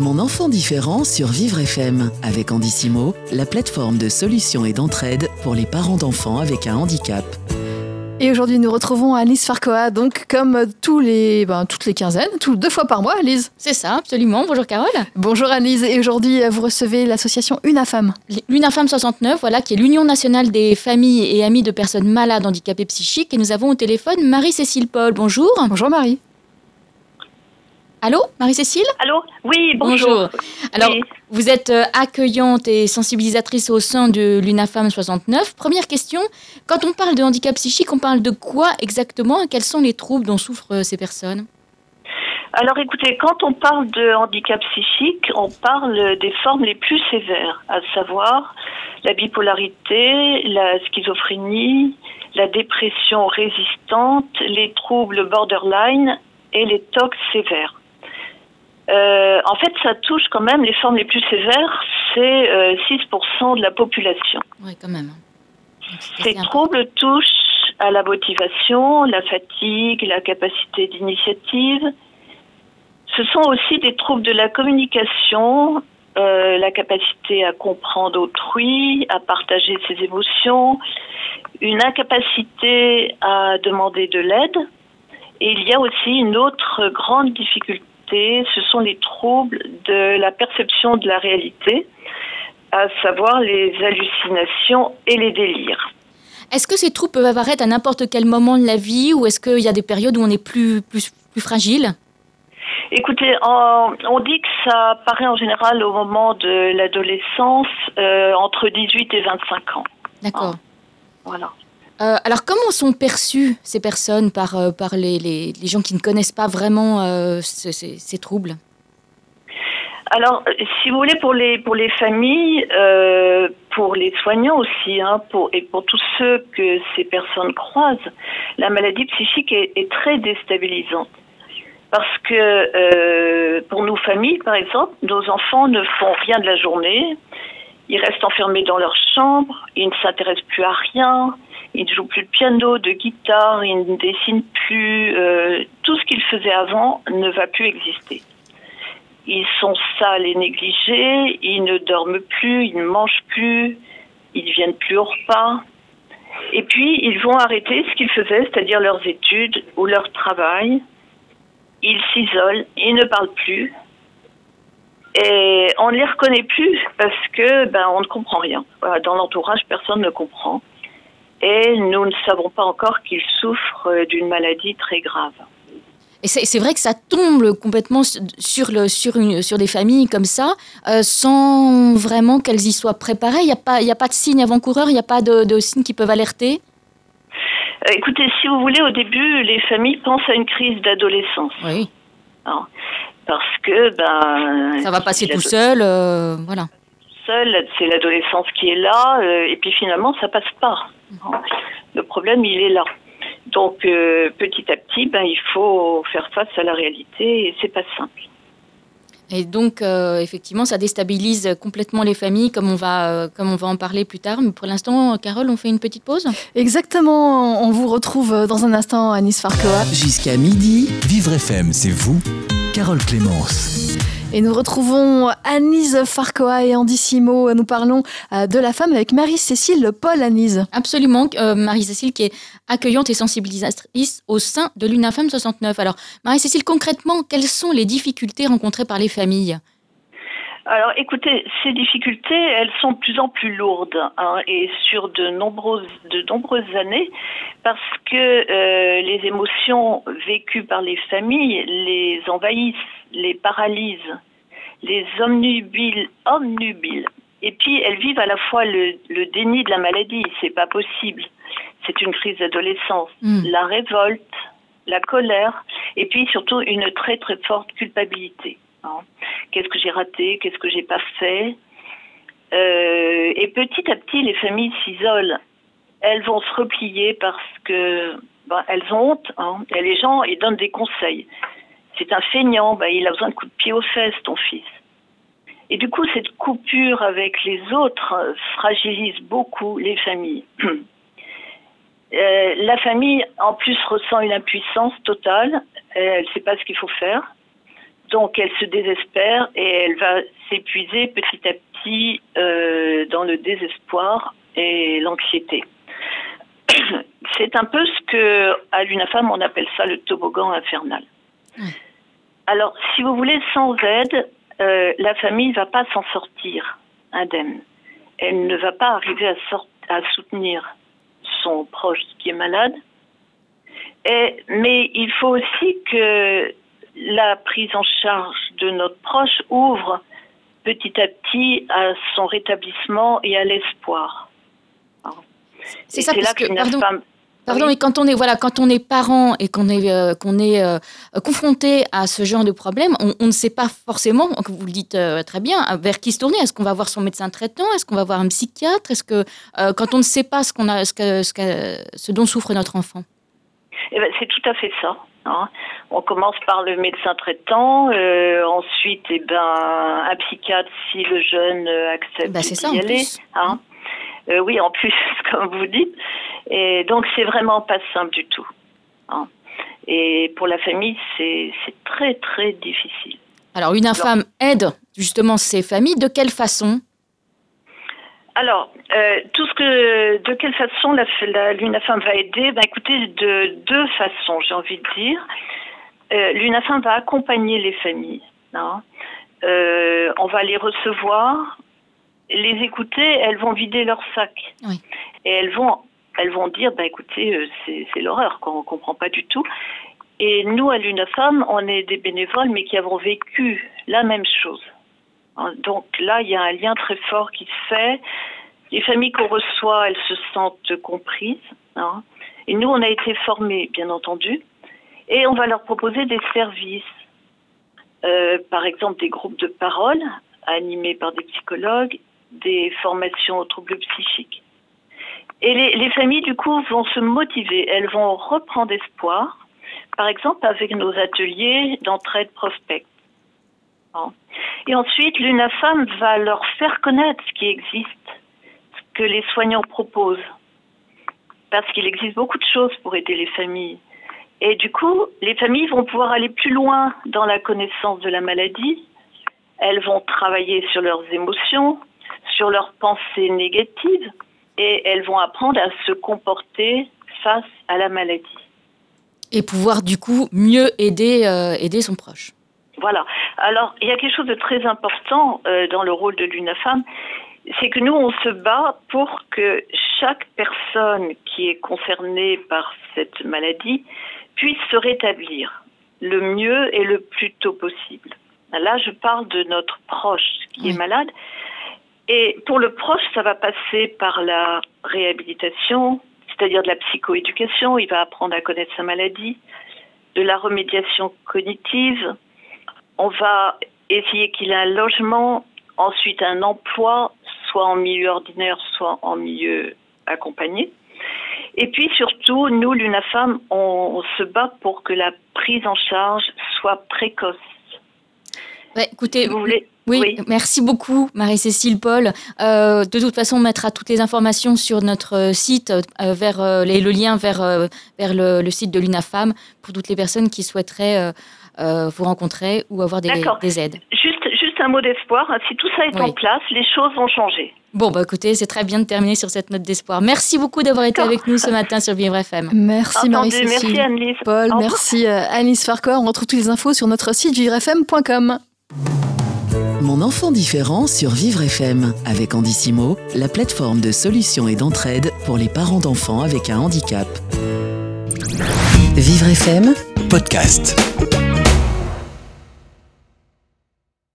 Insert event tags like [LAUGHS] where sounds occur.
Mon enfant différent sur Vivre FM avec Andissimo, la plateforme de solutions et d'entraide pour les parents d'enfants avec un handicap. Et aujourd'hui, nous retrouvons Alice Farcoa, donc comme tous les, ben, toutes les quinzaines, tout, deux fois par mois, Alice. C'est ça, absolument. Bonjour Carole. Bonjour Alice. Et aujourd'hui, vous recevez l'association UNAFAM. L'UNAFAM 69, voilà, qui est l'Union nationale des familles et amis de personnes malades, handicapées psychiques. Et nous avons au téléphone Marie-Cécile Paul. Bonjour. Bonjour Marie. Allô, Marie-Cécile Allô Oui, bonjour. Alors, vous êtes euh, accueillante et sensibilisatrice au sein de l'UNAFAM 69. Première question, quand on parle de handicap psychique, on parle de quoi exactement Quels sont les troubles dont souffrent euh, ces personnes? Alors écoutez, quand on parle de handicap psychique, on parle des formes les plus sévères, à savoir la bipolarité, la schizophrénie, la dépression résistante, les troubles borderline et les tocs sévères. Euh, en fait, ça touche quand même les formes les plus sévères, c'est 6% euh, de la population. Oui, quand même. Ces troubles touchent à la motivation, la fatigue, la capacité d'initiative. Ce sont aussi des troubles de la communication, euh, la capacité à comprendre autrui, à partager ses émotions, une incapacité à demander de l'aide. Et il y a aussi une autre grande difficulté ce sont les troubles de la perception de la réalité, à savoir les hallucinations et les délires. Est-ce que ces troubles peuvent apparaître à n'importe quel moment de la vie ou est-ce qu'il y a des périodes où on est plus, plus, plus fragile? Écoutez, on dit que ça apparaît en général au moment de l'adolescence, euh, entre 18 et 25 ans. D'accord. Voilà. Euh, alors, comment sont perçues ces personnes par, euh, par les, les, gens qui ne connaissent pas vraiment euh, ces, troubles? Alors, si vous voulez, pour les pour les familles, pour les soignants aussi, hein, et pour tous ceux que ces personnes croisent, la maladie psychique est, est très déstabilisante. Parce que pour nos familles, par exemple, nos enfants ne font rien de la journée, ils restent enfermés dans leur chambre, ils ne s'intéressent plus à rien, il ne joue plus de piano, de guitare, il ne dessine plus. Euh, tout ce qu'il faisait avant ne va plus exister. Ils sont sales et négligés, ils ne dorment plus, ils ne mangent plus, ils ne viennent plus au repas. Et puis, ils vont arrêter ce qu'ils faisaient, c'est-à-dire leurs études ou leur travail. Ils s'isolent, ils ne parlent plus. Et on ne les reconnaît plus parce que ben on ne comprend rien. dans l'entourage, personne ne comprend et nous ne savons pas encore qu'il souffre d'une maladie très grave. Et c'est vrai que ça tombe complètement sur, le, sur, une, sur des familles comme ça, euh, sans vraiment qu'elles y soient préparées. Il n'y a, pas, a pas de signes avant-coureurs, il n'y a pas de, de, signes qui peuvent alerter? Euh, Écoutez, si vous voulez, au début, les familles pensent à une crise d'adolescence. Oui. parce que... Ben, ça va passer tout seul, euh, voilà. Seul, c'est l'adolescence qui est là, et puis finalement, ça passe pas. Le problème, il est là. Donc, euh, petit à petit, ben, il faut faire face à la réalité et c'est pas simple. Et donc, euh, effectivement, ça déstabilise complètement les familles, comme on va, euh, comme on va en parler plus tard. Mais pour l'instant, Carole, on fait une petite pause? Exactement. On vous retrouve dans un instant à Nice Farcoa. Jusqu'à midi, Vivre FM, c'est vous, Carole Clémence. Et nous retrouvons Anise Farcoa et Andissimo. Nous parlons euh, de la femme avec Marie-Cécile Paul Anise. Absolument, euh, Marie-Cécile qui est accueillante et sensibilisatrice au sein de l'UNAFAM 69. Alors, Marie-Cécile, concrètement, quelles sont les difficultés rencontrées par les familles? Alors écoutez, ces difficultés, elles sont de plus en plus lourdes hein, et sur de nombreuses, de nombreuses années parce que euh, les émotions vécues par les familles les envahissent, les paralysent, les omnubilent, omnubilent. Et puis elles vivent à la fois le, déni de la maladie, c'est pas possible. C'est une crise d'adolescence, hmm. la révolte, la colère, et puis surtout une très très forte culpabilité. Hein. Qu'est-ce que j'ai raté Qu'est-ce que j'ai pas fait? Euh, Et petit à petit, les familles s'isolent. Elles vont se replier parce que ben, elles ont honte. Hein. Et les gens, ils donnent des conseils. C'est un feignant, ben, il a besoin de coups de pied aux fesses, ton fils. Et du coup, cette coupure avec les autres fragilise beaucoup les familles. [CLEARS THROAT] Euh, la famille, en plus, ressent une impuissance totale. Elle ne sait pas ce qu'il faut faire. Donc elle se désespère et elle va s'épuiser petit à petit euh, dans le désespoir et l'anxiété. [CLEARS THROAT] C'est un peu ce que à l'UNAFAM on appelle ça le toboggan infernal. Alors si vous voulez, sans aide, euh, la famille ne va pas s'en sortir indemne. Elle ne va pas arriver à, à soutenir son proche qui est malade. Et, mais il faut aussi que la prise en charge de notre proche ouvre petit à petit à son rétablissement et à l'espoir. C'est ça, parce que, pardon, pardon mais quand on est voilà, quand on est parent et qu'on est euh, qu'on est euh, confronté à ce genre de problème, on, ne sait pas forcément, vous le dites euh, très bien, vers qui se tourner. Est-ce qu'on va voir son médecin traitant? Est-ce qu'on va voir un psychiatre? Est-ce que quand on ne sait pas ce qu'on a, ce, que, ce, dont souffre notre enfant? Eh ben, c'est tout à fait ça. Hein. On commence par le médecin traitant, euh, ensuite eh ben, un psychiatre si le jeune accepte bah, d'y aller. Hein. Euh, oui, en plus, [LAUGHS] comme vous dites. Et donc, c'est vraiment pas simple du tout. Hein. Et pour la famille, c'est très, très difficile. Alors, une infâme aide justement ces familles. De quelle façon? Alors, euh, tout ce que, de quelle façon l'UNAFAM va aider? Ben, Écoutez, de deux façons, j'ai envie de dire. Euh, L'UNAFAM va accompagner les familles. Hein. Euh, on va les recevoir, les écouter, elles vont vider leur sac. Et elles vont, elles vont dire, ben, écoutez, euh, c'est l'horreur, qu'on ne comprend pas du tout. Et nous, à l'UNAFAM, on est des bénévoles, mais qui avons vécu la même chose. Hein, donc là, il y a un lien très fort qui se fait. Les familles qu'on reçoit, elles se sentent comprises. Hein. Et nous, on a été formés, bien entendu. Et on va leur proposer des services. Euh, par exemple, des groupes de parole animés par des psychologues, des formations aux troubles psychiques. Et les, les, familles, du coup, vont se motiver. Elles vont reprendre espoir. Par exemple, avec nos ateliers d'entraide prospect. Et ensuite, l'UNAFAM va leur faire connaître ce qui existe, ce que les soignants proposent. Parce qu'il existe beaucoup de choses pour aider les familles. Et du coup, les familles vont pouvoir aller plus loin dans la connaissance de la maladie. Elles vont travailler sur leurs émotions, sur leurs pensées négatives, et elles vont apprendre à se comporter face à la maladie. Et pouvoir du coup mieux aider, euh, aider son proche. Voilà. Alors, il y a quelque chose de très important euh, dans le rôle de l'UNAFAM, c'est que nous, on se bat pour que chaque personne qui est concernée par cette maladie puisse se rétablir le mieux et le plus tôt possible. Là, je parle de notre proche qui est malade. Et pour le proche, ça va passer par la réhabilitation, c'est-à-dire de la psychoéducation, il va apprendre à connaître sa maladie, de la remédiation cognitive, on va essayer qu'il ait un logement, ensuite un emploi, soit en milieu ordinaire, soit en milieu accompagné. Et puis surtout, nous, l'UNAFAM, on, se bat pour que la prise en charge soit précoce. Écoutez, vous voulez oui, merci beaucoup Marie-Cécile Paul. Euh, de toute façon, on mettra toutes les informations sur notre site, euh, vers euh, le lien vers, vers le, le, site de l'UNAFAM pour toutes les personnes qui souhaiteraient euh, vous rencontrer ou avoir des, des aides. Juste, juste un mot d'espoir. Si tout ça est en place, les choses vont changer. Bon, bah écoutez, c'est très bien de terminer sur cette note d'espoir. Merci beaucoup d'avoir été avec nous ce matin sur Vivre FM. [LAUGHS] Merci Marie-Cécile. Merci Annelise. Paul, merci euh, Alice Farquhar. On retrouve toutes les infos sur notre site vivrefm.com. Mon enfant différent sur Vivre FM avec Andissimo, la plateforme de solutions et d'entraide pour les parents d'enfants avec un handicap. Vivre FM podcast.